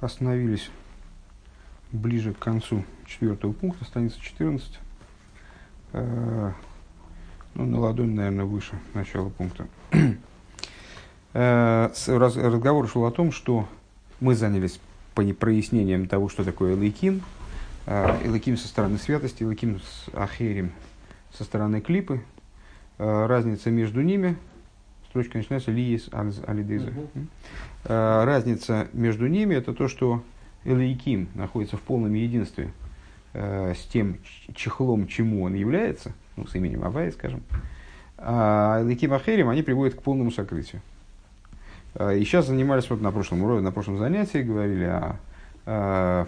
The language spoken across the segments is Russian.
Остановились ближе к концу четвертого пункта, страница 14. Э, ну, на ладонь, наверное, выше начала пункта. Э, разговор шел о том, что мы занялись прояснением того, что такое Элейким. Э, Элейким со стороны святости, Элейким с Ахерим со стороны клипы. Разница между ними, строчка начинается Лиес Алидеза. Разница между ними это то, что Элейким находится в полном единстве э, с тем чехлом, чему он является, ну, с именем Авай, скажем, а Элейким Ахерим, они приводят к полному сокрытию. Э, и сейчас занимались вот на прошлом уроке, на прошлом занятии, говорили о, о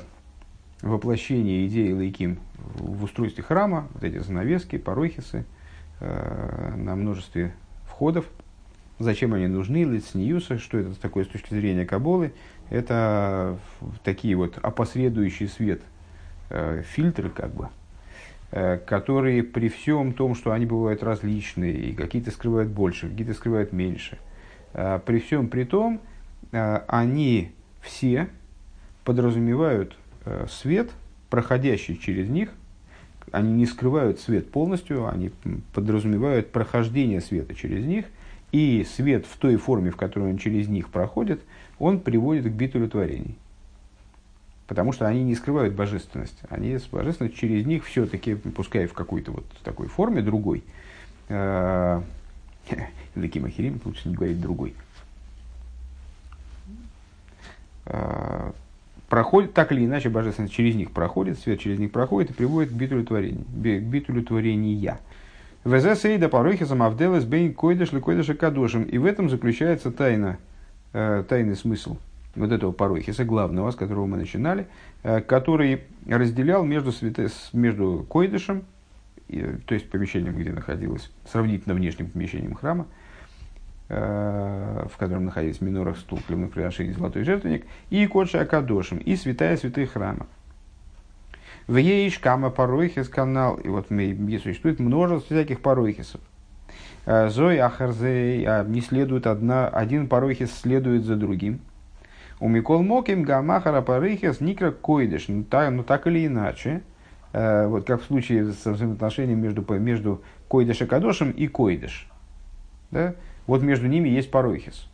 воплощении идеи Элейким в устройстве храма, вот эти занавески, парохисы, э, на множестве входов, зачем они нужны, лицниюса, что это такое с точки зрения Каболы, это такие вот опосредующий свет, э, фильтры как бы, э, которые при всем том, что они бывают различные, и какие-то скрывают больше, какие-то скрывают меньше, э, при всем при том, они все подразумевают свет, проходящий через них, они не скрывают свет полностью, они подразумевают прохождение света через них, и свет в той форме, в которой он через них проходит – он приводит к битулю творений. Потому что они не скрывают божественность. Они с божественностью через них все-таки, пускай в какой-то вот такой форме другой, э, Лаким Ахирим, лучше не говорить другой, э, проходит, так или иначе, божественность через них проходит, свет через них проходит и приводит к битулю творения. К битулю творения. ВЗ Сейда Парохисом Авделес Бейн Койдыш Лекойдыша Кадошем. И в этом заключается тайна э, тайный смысл вот этого парохиса, главного, с которого мы начинали, э, который разделял между, святы, между койдышем, то есть помещением, где находилось, сравнительно внешним помещением храма, э, в котором находились минорах, стул, приношений, золотой жертвенник, и Кодша Акадошем, и святая святых храма. В Еиш Кама Паройхис канал, и вот существует множество всяких паройхисов. Э, Зой Ахарзей а не следует одна, один парохис следует за другим. У Микол Моким Гамахара Парохис Никра Койдыш. Ну так, ну так или иначе, э, вот как в случае с взаимоотношением между, между Койдыш и Кадошем и Койдыш. Да? Вот между ними есть парохис.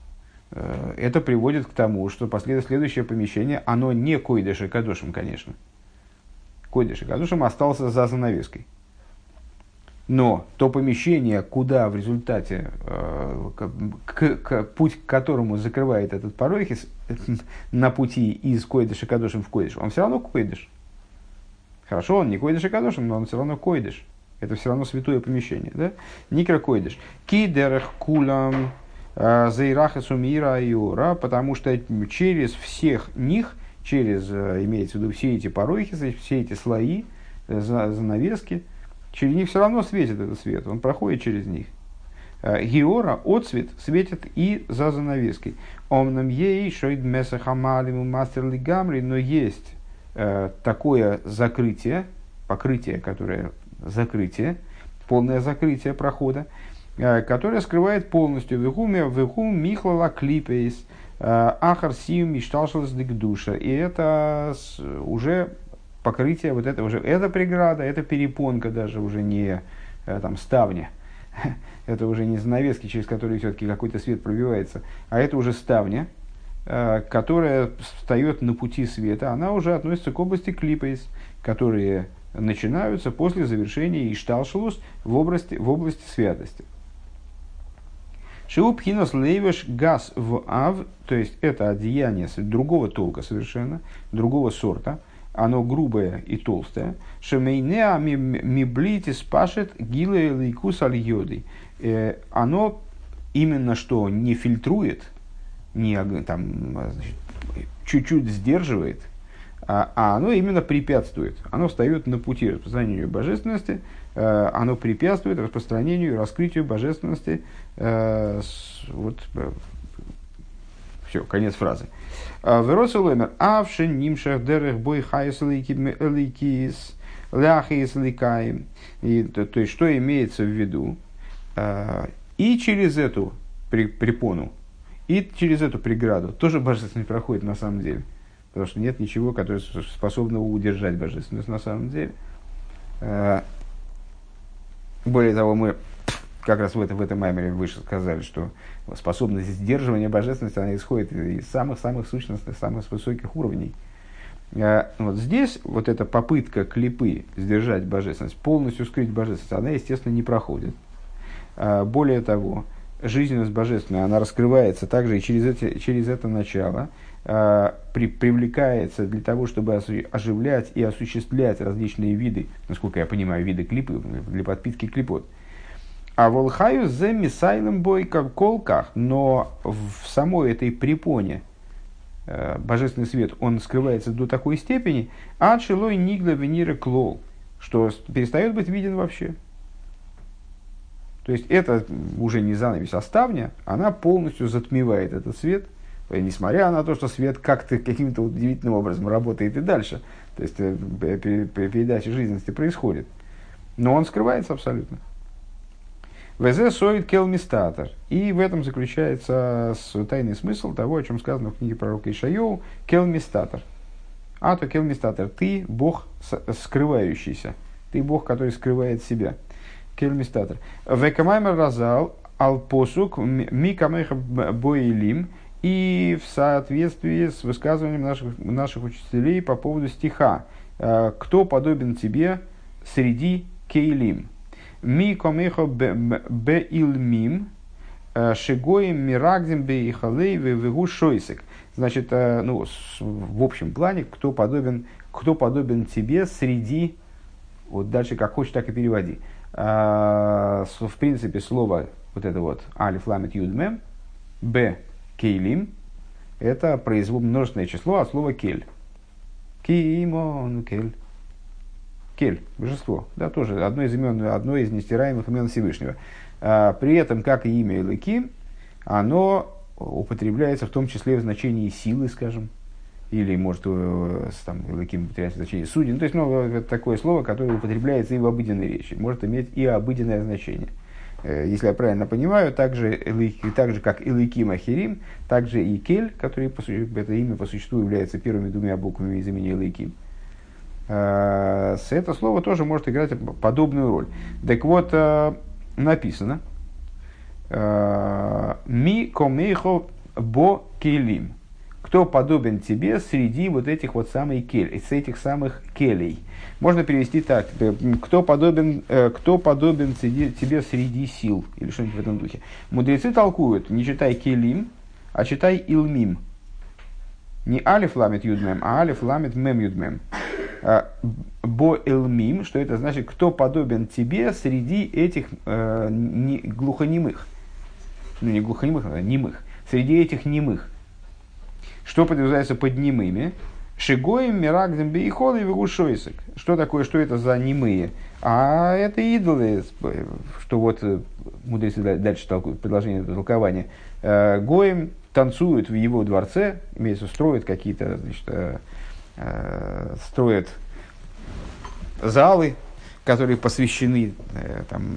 Э, это приводит к тому, что следующее помещение, оно не Койдыш и Кадошем, конечно. Койдыш и Кадошем остался за занавеской. Но то помещение, куда в результате, э, к, к, путь к которому закрывает этот парохис на пути из Койдыша Кадошем в Койдыш, он все равно Койдыш. Хорошо, он не Койдыш Кадошем, но он все равно Койдыш. Это все равно святое помещение. Да? Никра Койдыш. Кидерах кулам э, заирахасу мира юра, потому что через всех них, через, э, имеется в виду, все эти парохисы, все эти слои, э, занавески, через них все равно светит этот свет, он проходит через них. Э, Геора, отцвет, светит и за занавеской. Омнам ей шойд месахамалиму мастер лигамри, но есть такое закрытие, покрытие, которое закрытие, полное закрытие прохода, которое скрывает полностью вихуме вихум михлала клипейс ахар сиум мишталшалас душа. И это уже покрытие, вот это уже, это преграда, это перепонка даже уже не э, там ставня. это уже не занавески, через которые все-таки какой-то свет пробивается, а это уже ставня, э, которая встает на пути света, она уже относится к области клипейс, которые начинаются после завершения Ишталшелус в области, в области святости. Шиупхинос лейвеш газ в ав, то есть это одеяние другого толка совершенно, другого сорта – оно грубое и толстое. Шемейнеа миблити спашет гиле лейкус аль э, Оно именно что не фильтрует, не там, чуть-чуть сдерживает, а, а оно именно препятствует. Оно встает на пути распространению божественности, э, оно препятствует распространению и раскрытию божественности. Э, вот, все, конец фразы. А, ורוצה לומר, אף שנמשך דרך בו חיות אלוקית, ляхис. То есть, что имеется в виду? А, и через эту препону, и через эту преграду тоже божественность проходит на самом деле. Потому что нет ничего, которое способно удержать божественность на самом деле. Э, более того, мы как раз в, это, в этом маймере выше сказали, что способность сдерживания божественности, она исходит из самых-самых сущностных, самых высоких уровней. Э, вот здесь вот эта попытка клипы сдержать божественность, полностью скрыть божественность, она, естественно, не проходит. Э, более того, жизненность божественная, она раскрывается также и через, эти, через это начало, при, привлекается для того, чтобы оживлять и осуществлять различные виды, насколько я понимаю, виды клипы, для подпитки клипот. А волхаю за мисайлем бой как колках, но в самой этой препоне э, божественный свет, он скрывается до такой степени, а шилой нигла венира клол, что перестает быть виден вообще. То есть это уже не занавес, а ставня, она полностью затмевает этот свет, э, несмотря на то, что свет как-то каким-то удивительным образом работает и дальше. То есть э, передача жизненности происходит. Но он скрывается абсолютно. ВЗ соид келмистатор. И в этом заключается тайный смысл того, о чем сказано в книге пророка Ишайоу, келмистатор. А то келмистатор, ты Бог скрывающийся, ты Бог, который скрывает себя. Кельмистатор. Векамаймер разал ал посук ми камеха боилим. И в соответствии с высказыванием наших, наших учителей по поводу стиха «Э, «Кто подобен тебе среди кейлим?» «Ми камеха беилмим э, шигоим мирагдим беихалей вегу шойсек». Значит, э, ну, в общем плане, кто подобен, кто подобен тебе среди, вот дальше как хочешь, так и переводи – в принципе, слово вот это вот алиф ламит юдмем, б кейлим, это производ множественное число от слова кель. Кимон кель. Кель, божество, да, тоже одно из имен, одно из нестираемых имен Всевышнего. А, при этом, как и имя Илыки, оно употребляется в том числе в значении силы, скажем, или, может, там, каким потеряется значение суден. То есть, ну, это такое слово, которое употребляется и в обыденной речи, может иметь и обыденное значение. Э, если я правильно понимаю, также, так же как Илыким Ахирим, также и Кель, который это имя по существу является первыми двумя буквами из имени Илыким. Э, это слово тоже может играть подобную роль. Так вот, написано, ми комейхо бо келим кто подобен тебе среди вот этих вот самых кель, с этих самых келей. Можно перевести так, кто подобен, э, кто подобен тебе среди сил, или что-нибудь в этом духе. Мудрецы толкуют, не читай келим, а читай илмим. Не алиф ламит юдмем, а алиф ламит мем юдмем. А, бо илмим, что это значит, кто подобен тебе среди этих э, не, глухонемых. Ну, не глухонемых, а немых. Среди этих немых. Что подразумевается под немыми? Шигоем, Мирагдем, Бейхол и Вегушойсик. Что такое, что это за немые? А это идолы, что вот э, мудрецы дальше толкуют, предложение это толкования. Э, Гоем танцуют в его дворце, имеется строят какие-то, значит, э, строят залы, которые посвящены, э, там,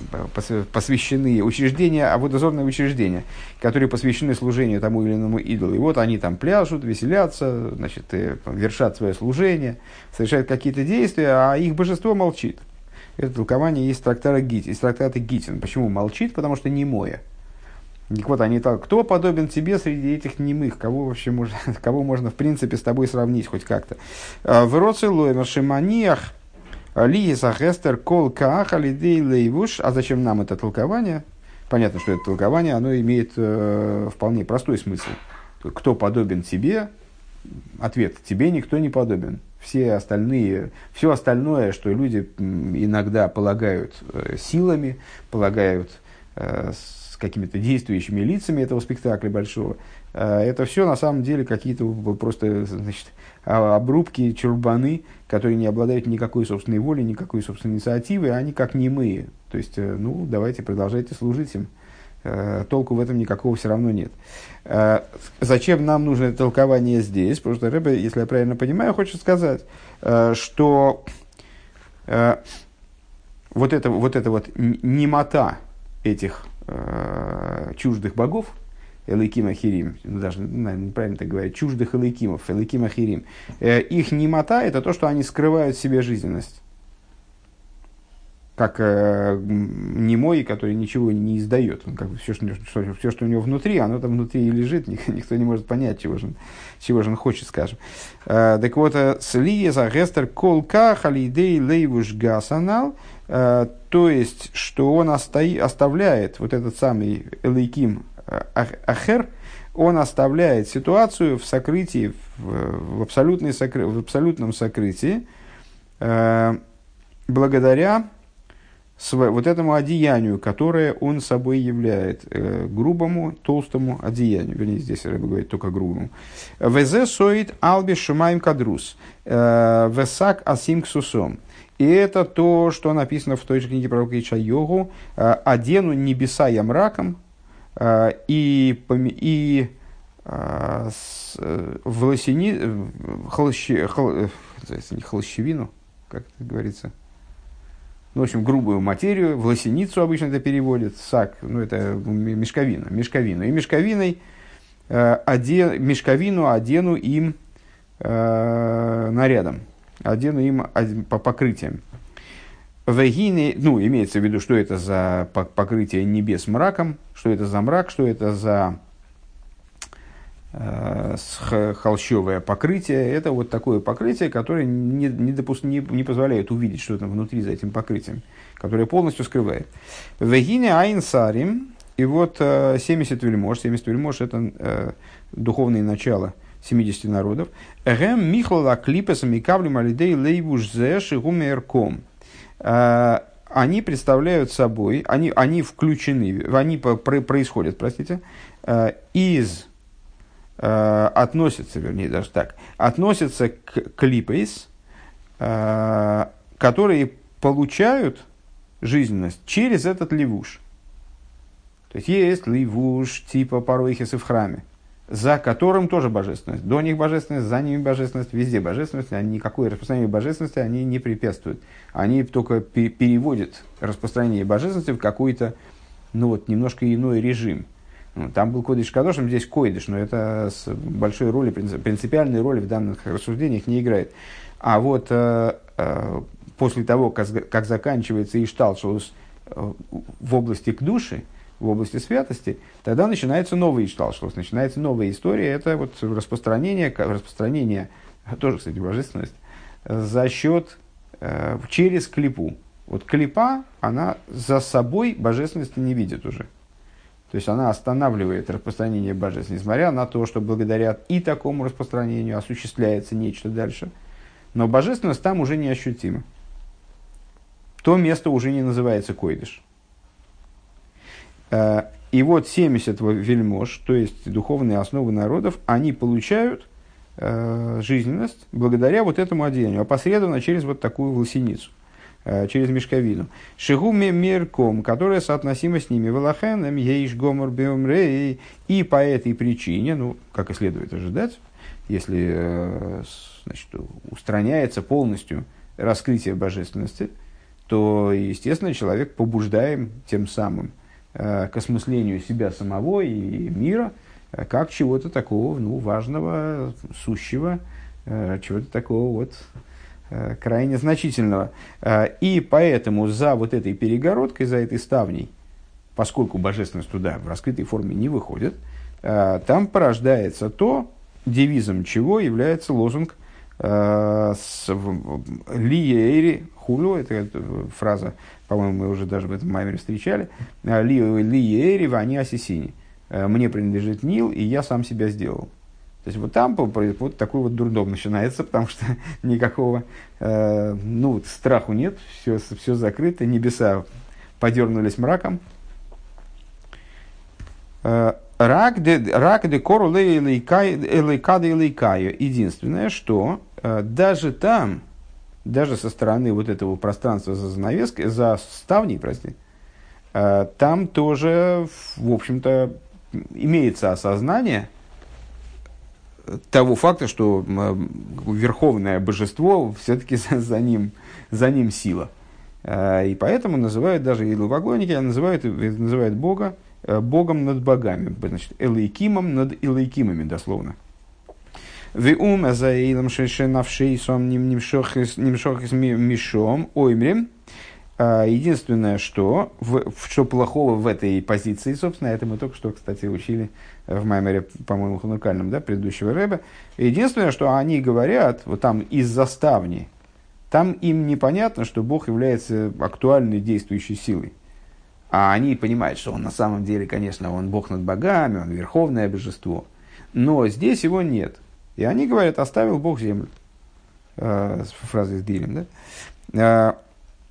посвящены учреждения, а водозорные учреждения, которые посвящены служению тому или иному идолу. И вот они там пляшут, веселятся, значит, э, вершат свое служение, совершают какие-то действия, а их божество молчит. Это толкование из трактата, Гит, из трактата Гитин. Почему молчит? Потому что не мое. Так вот, они так, кто подобен тебе среди этих немых? Кого вообще можно, кого можно в принципе с тобой сравнить хоть как-то? «Э, в Роцелоймер Шиманиях Лиеса Хестер Кол Каахалидей Лейвуш. А зачем нам это толкование? Понятно, что это толкование, оно имеет э, вполне простой смысл. Кто подобен тебе? Ответ. Тебе никто не подобен. Все остальные, все остальное, что люди иногда полагают э, силами, полагают э, с какими-то действующими лицами этого спектакля большого, э, это все на самом деле какие-то просто значит, а, обрубки, чурбаны, которые не обладают никакой собственной волей, никакой собственной инициативой, они как немые. То есть, э, ну, давайте продолжайте служить им. Э, толку в этом никакого все равно нет. Э, зачем нам нужно это толкование здесь? Потому что Рэбе, если я правильно понимаю, хочет сказать, что вот это вот, это вот немота этих чуждых богов, Элейким Ахирим, ну, даже, наверное, неправильно так говорить, чуждых Элейкимов, Элейким Ахирим, э, их немота – это то, что они скрывают в себе жизненность как э, немой, который ничего не издает. Он как бы все, что, все, что у него внутри, оно там внутри и лежит, никто не может понять, чего же он, чего же он хочет, скажем. Э, так вот, э, слия за гестер колка халидей лейвуш гасанал, э, то есть, что он оста- оставляет вот этот самый элейким э, ахер, он оставляет ситуацию в сокрытии, в, в, абсолютной сокры, в абсолютном сокрытии, э, благодаря вот этому одеянию, которое он собой являет, э, грубому, толстому одеянию. Вернее, здесь Рэба говорит только грубому. Везе соит алби шумаем кадрус. Э, весак асим ксусом. И это то, что написано в той же книге пророка Ичайогу. Э, «Одену небеса я мраком, и, и э, волосини, холощи, хол, не холощевину, как это говорится, ну, в общем, грубую материю, в лосиницу обычно это переводят, сак, ну, это мешковина, мешковину. И мешковиной, э, оден, мешковину одену им э, нарядом, одену им по покрытиям. Вегины, ну, имеется в виду, что это за покрытие небес мраком, что это за мрак, что это за холщовое покрытие. Это вот такое покрытие, которое не, не, допуск, не, не позволяет увидеть, что там внутри за этим покрытием, которое полностью скрывает. Вегине айн сарим, и вот 70 э, вельмож, 70 вельмож это э, духовное начало 70 народов. Эгэм михлала клипесом и кавлем алидей лейвуш зэши гумерком. Э, они представляют собой, они, они включены, они происходят, простите, из э, относятся, вернее, даже так, относятся к клипейс, э, которые получают жизненность через этот левуш. То есть есть левуш типа пароихисы в храме, за которым тоже божественность. До них божественность, за ними божественность, везде божественность. Они, никакой распространения божественности они не препятствуют. Они только переводят распространение божественности в какой-то, ну вот, немножко иной режим – там был кодыш кадошем, здесь койдыш, но это с большой роли, принципиальной роли в данных рассуждениях не играет. А вот э, э, после того, как, как заканчивается Ишталшус э, в области к душе, в области святости, тогда начинается новый Ишталшус, начинается новая история. Это вот распространение, распространение тоже, кстати, божественность, за счет, через клипу. Вот клипа, она за собой божественности не видит уже. То есть она останавливает распространение божественности, несмотря на то, что благодаря и такому распространению осуществляется нечто дальше. Но божественность там уже не ощутима. То место уже не называется койдыш. Э, и вот 70 вельмож, то есть духовные основы народов, они получают э, жизненность благодаря вот этому одеянию, опосредованно через вот такую власеницу. Э, через мешковину. Шигуме мерком, которая соотносима с ними. Велахеном ейш гомор беумрей. И по этой причине, ну, как и следует ожидать, если э, значит, устраняется полностью раскрытие божественности, то, естественно, человек побуждаем тем самым э, к осмыслению себя самого и мира, как чего-то такого ну, важного, сущего, чего-то такого вот крайне значительного. Э, и поэтому за вот этой перегородкой, за этой ставней, поскольку божественность туда в раскрытой форме не выходит, э, там порождается то, девизом чего является лозунг Лиери хулю, это фраза, по-моему, мы уже даже в этом маймере встречали, Лиери вани асисини. Мне принадлежит Нил, и я сам себя сделал. То есть вот там вот такой вот дурдом начинается, потому что никакого э, ну, страху нет, все, все закрыто, небеса подернулись мраком. Э, рак де кору лейкада лейкаю. Единственное, что э, даже там, даже со стороны вот этого пространства за занавеской, за ставней, прости, э, там тоже, в общем-то, имеется осознание, того факта, что верховное божество все-таки за ним, за ним сила. А, и поэтому называют даже и лувоглонники, называют, называют Бога Богом над богами, значит, Элейкимом над Элейкимами, дословно. Из мишом. Единственное, что, в, что плохого в этой позиции, собственно, это мы только что, кстати, учили в Маймере, по-моему, ханукальном, да, предыдущего рэба. Единственное, что они говорят, вот там из-за ставни, там им непонятно, что Бог является актуальной действующей силой. А они понимают, что он на самом деле, конечно, он Бог над богами, он верховное божество. Но здесь его нет. И они говорят, оставил Бог землю. Э, фраза из Дилем, да?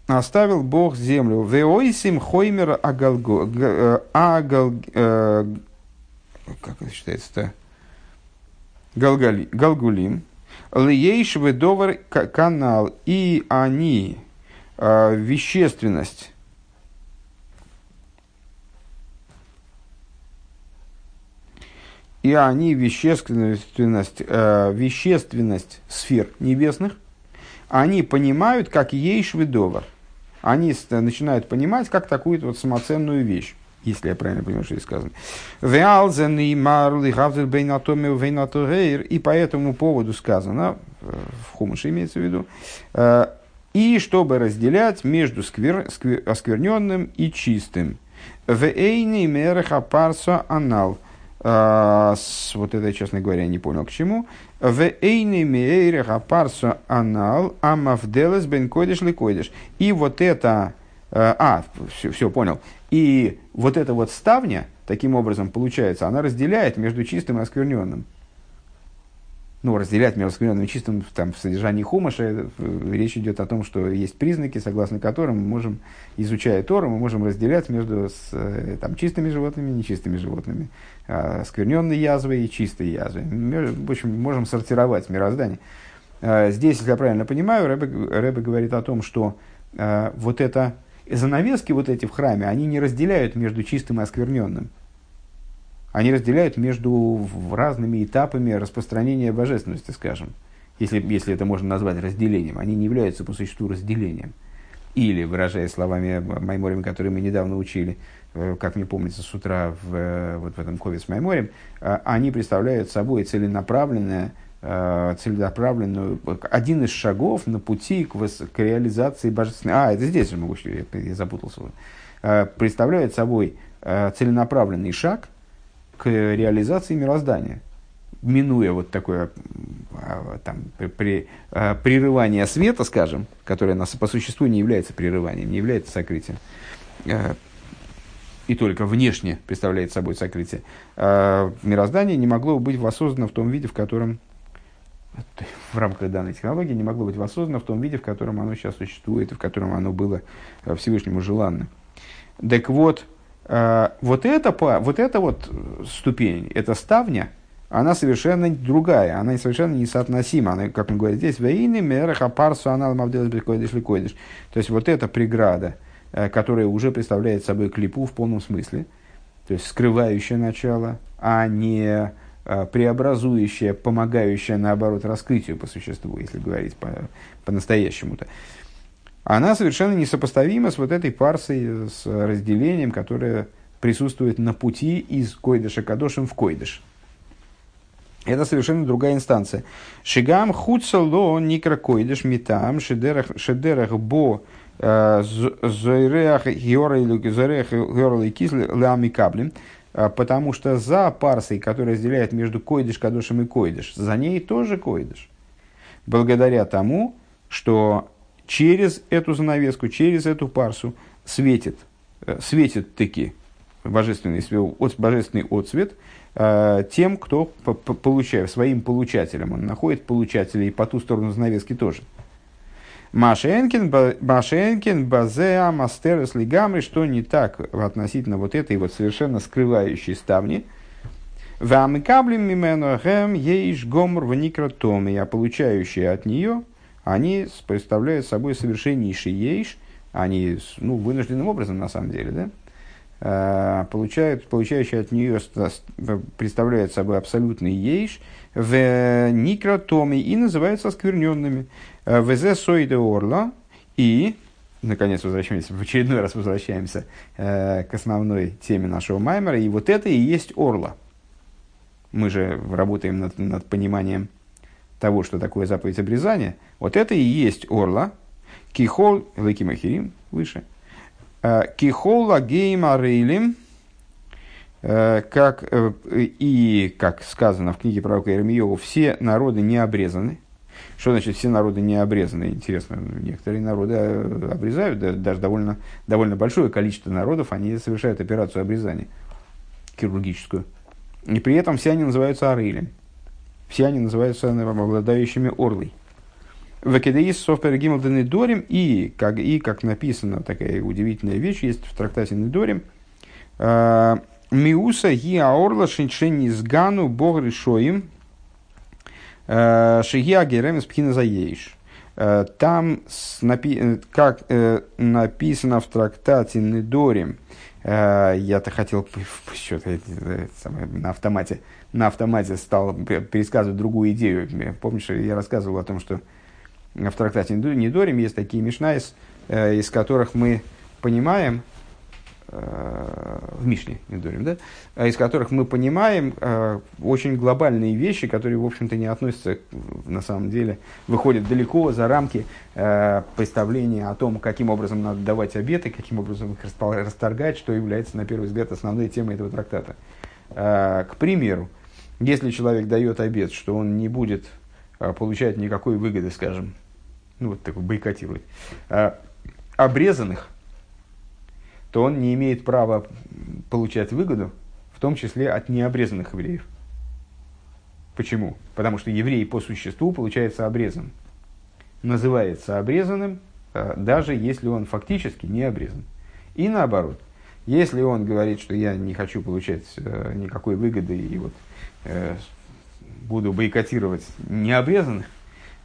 Оставил Бог землю. Веойсим хоймер агалго, э, агал, э, как это считается-то? Галгали, галгулим. Лиейш ведовар канал. И они, э, вещественность, и они вещественность, э, вещественность сфер небесных, они понимают как ейш ведовар. Они начинают понимать как такую вот самоценную вещь если я правильно понимаю, что здесь сказано. И по этому поводу сказано, э, в Хумыше имеется в виду, э, и чтобы разделять между сквер, сквер, оскверненным и чистым. В эйни мереха парса анал. Э, вот это, честно говоря, не понял к чему. В эйни мереха парса анал амавделес бен койдеш ли койдеш. И вот это а, все, все понял. И вот эта вот ставня, таким образом, получается, она разделяет между чистым и оскверненным. Ну, разделяет между оскверненным и чистым там, в содержании хумаша. Э, речь идет о том, что есть признаки, согласно которым мы можем, изучая Тору, мы можем разделять между с, э, там, чистыми животными и нечистыми животными. А, оскверненные язвы и чистые язвы. В общем, можем сортировать мироздание. А, здесь, если я правильно понимаю, Рэбе, Рэбе говорит о том, что а, вот это занавески вот эти в храме, они не разделяют между чистым и оскверненным. Они разделяют между разными этапами распространения божественности, скажем. Если, если это можно назвать разделением. Они не являются по существу разделением. Или, выражая словами Майморем, которые мы недавно учили, э, как мне помнится с утра в, э, вот в этом кове с Майморем, э, они представляют собой целенаправленное целенаправленную, один из шагов на пути к, вос, к реализации божественной... А, это здесь же могу, я, я запутался. Представляет собой целенаправленный шаг к реализации мироздания, минуя вот такое там, при, прерывание света, скажем, которое нас по существу не является прерыванием, не является сокрытием, и только внешне представляет собой сокрытие, мироздание не могло быть воссоздано в том виде, в котором в рамках данной технологии не могло быть воссоздано в том виде, в котором оно сейчас существует и в котором оно было э, Всевышнему желанно. Так вот, э, вот эта, вот эта вот ступень, эта ставня, она совершенно другая, она совершенно несоотносима. Она, как он говорит здесь, «Вейны мераха парсу анал мавделес бекойдеш ликойдеш». То есть, вот эта преграда, э, которая уже представляет собой клипу в полном смысле, то есть, скрывающее начало, а не Э, преобразующая, помогающая, наоборот, раскрытию по существу, если говорить по, по-настоящему-то, она совершенно несопоставима с вот этой парсой, с разделением, которое присутствует на пути из койдыша кадошем в койдыш. Это совершенно другая инстанция. Шигам хуцало никра койдыш митам шедерах бо э, зойреах георлы кисли ламикаблем. А, потому что за парсой, которая разделяет между койдыш, кадошем и койдыш, за ней тоже койдыш. Благодаря тому, что через эту занавеску, через эту парсу светит, э, светит таки божественный, божественный отцвет э, тем, кто получает, своим получателем. Он находит получателей по ту сторону занавески тоже. Машенкин, Базеа, Мастерес, Лигамри, что не так относительно вот этой вот совершенно скрывающей ставни. Вамикаблем мименохем ейш гомор в никротоме, а получающие от нее, они представляют собой совершеннейший ейш, они ну, вынужденным образом на самом деле, да, а, получают, получающие от нее представляют собой абсолютный ейш в никротоме и называются оскверненными. Везе сойде орла и наконец возвращаемся, в очередной раз возвращаемся э, к основной теме нашего маймера. И вот это и есть орла. Мы же работаем над, над пониманием того, что такое заповедь обрезания. Вот это и есть орла. Кихол, лекимахирим, выше. Э, Кихола гейма рейлим, э, как, э, и, как сказано в книге пророка Ирмиеву, все народы не обрезаны. Что значит все народы не обрезаны? Интересно, некоторые народы обрезают, да, даже довольно, довольно большое количество народов, они совершают операцию обрезания хирургическую. И при этом все они называются арылем. Все они называются обладающими орлой. Векедеис софпергимл денедорим и как, и как написано, такая удивительная вещь есть в трактате Недорим. Э, Миуса ги аорла шинчени сгану бог решоим Э, Шигия Герем Спхина Заеиш. Э, там, как написано в трактате Недорим, я-то хотел что-то на автомате, на автомате стал пересказывать другую идею. Помнишь, я рассказывал о том, что в трактате Недорим есть такие мишна, из которых мы понимаем, в Мишне, не дурим, да, а из которых мы понимаем э, очень глобальные вещи, которые, в общем-то, не относятся, на самом деле, выходят далеко за рамки э, представления о том, каким образом надо давать обеты, каким образом их расторгать, что является, на первый взгляд, основной темой этого трактата. Э, к примеру, если человек дает обет, что он не будет э, получать никакой выгоды, скажем, ну вот такой бойкотирует, э, обрезанных, то он не имеет права получать выгоду, в том числе от необрезанных евреев. Почему? Потому что еврей по существу получается обрезан. Называется обрезанным, э, даже если он фактически не обрезан. И наоборот, если он говорит, что я не хочу получать э, никакой выгоды и вот э, буду бойкотировать необрезанных,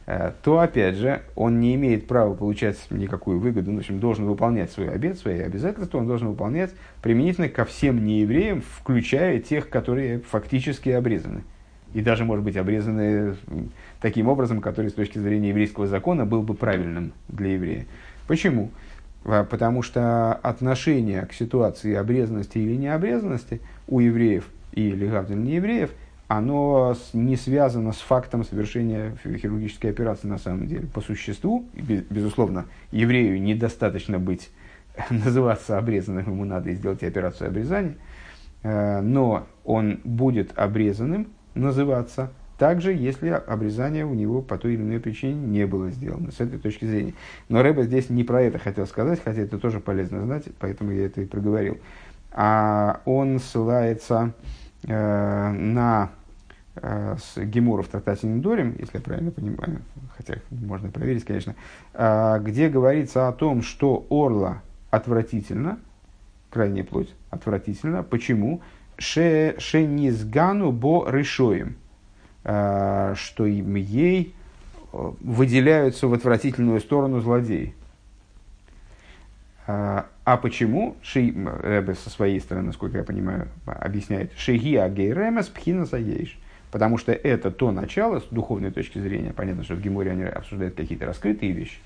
Э, то, опять же, он не имеет права получать никакую выгоду, в общем, должен выполнять свой обед, свои обязательства, он должен выполнять применительно ко всем неевреям, включая тех, которые фактически обрезаны. И даже, может быть, обрезаны таким образом, который с точки зрения еврейского закона был бы правильным для еврея. Почему? Потому что отношение к ситуации обрезанности или необрезанности у евреев и легавдель неевреев – оно не связано с фактом совершения хирургической операции на самом деле. По существу, безусловно, еврею недостаточно быть, называться обрезанным, ему надо сделать операцию обрезания, э, но он будет обрезанным называться также, если обрезание у него по той или иной причине не было сделано, с этой точки зрения. Но Рэба здесь не про это хотел сказать, хотя это тоже полезно знать, поэтому я это и проговорил. А он ссылается э, на Э, с Гемура трактате Недорим, если я правильно понимаю, хотя можно проверить, конечно, э, где говорится о том, что орла отвратительно, крайняя плоть отвратительно. Почему? Ше, ше низгану бо решоем, что им ей выделяются в отвратительную сторону злодеи. А почему? Ши, Рэбе со своей стороны, насколько я понимаю, объясняет. Шеги гейремес пхина заеиш Потому что это то начало с духовной точки зрения. Понятно, что в Геморе они обсуждают какие-то раскрытые вещи.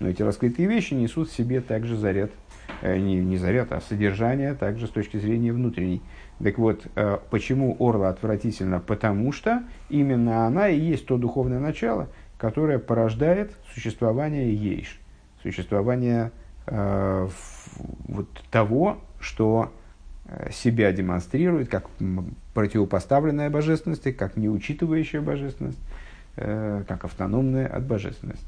Но эти раскрытые вещи несут в себе также заряд, э, не, не заряд, а содержание также с точки зрения внутренней. Так вот, э, почему Орла отвратительно? Потому что именно она и есть то духовное начало, которое порождает существование ейш, существование э, вот того, что Э, себя демонстрирует как противопоставленная божественности, как не учитывающая божественность, как автономная от божественности.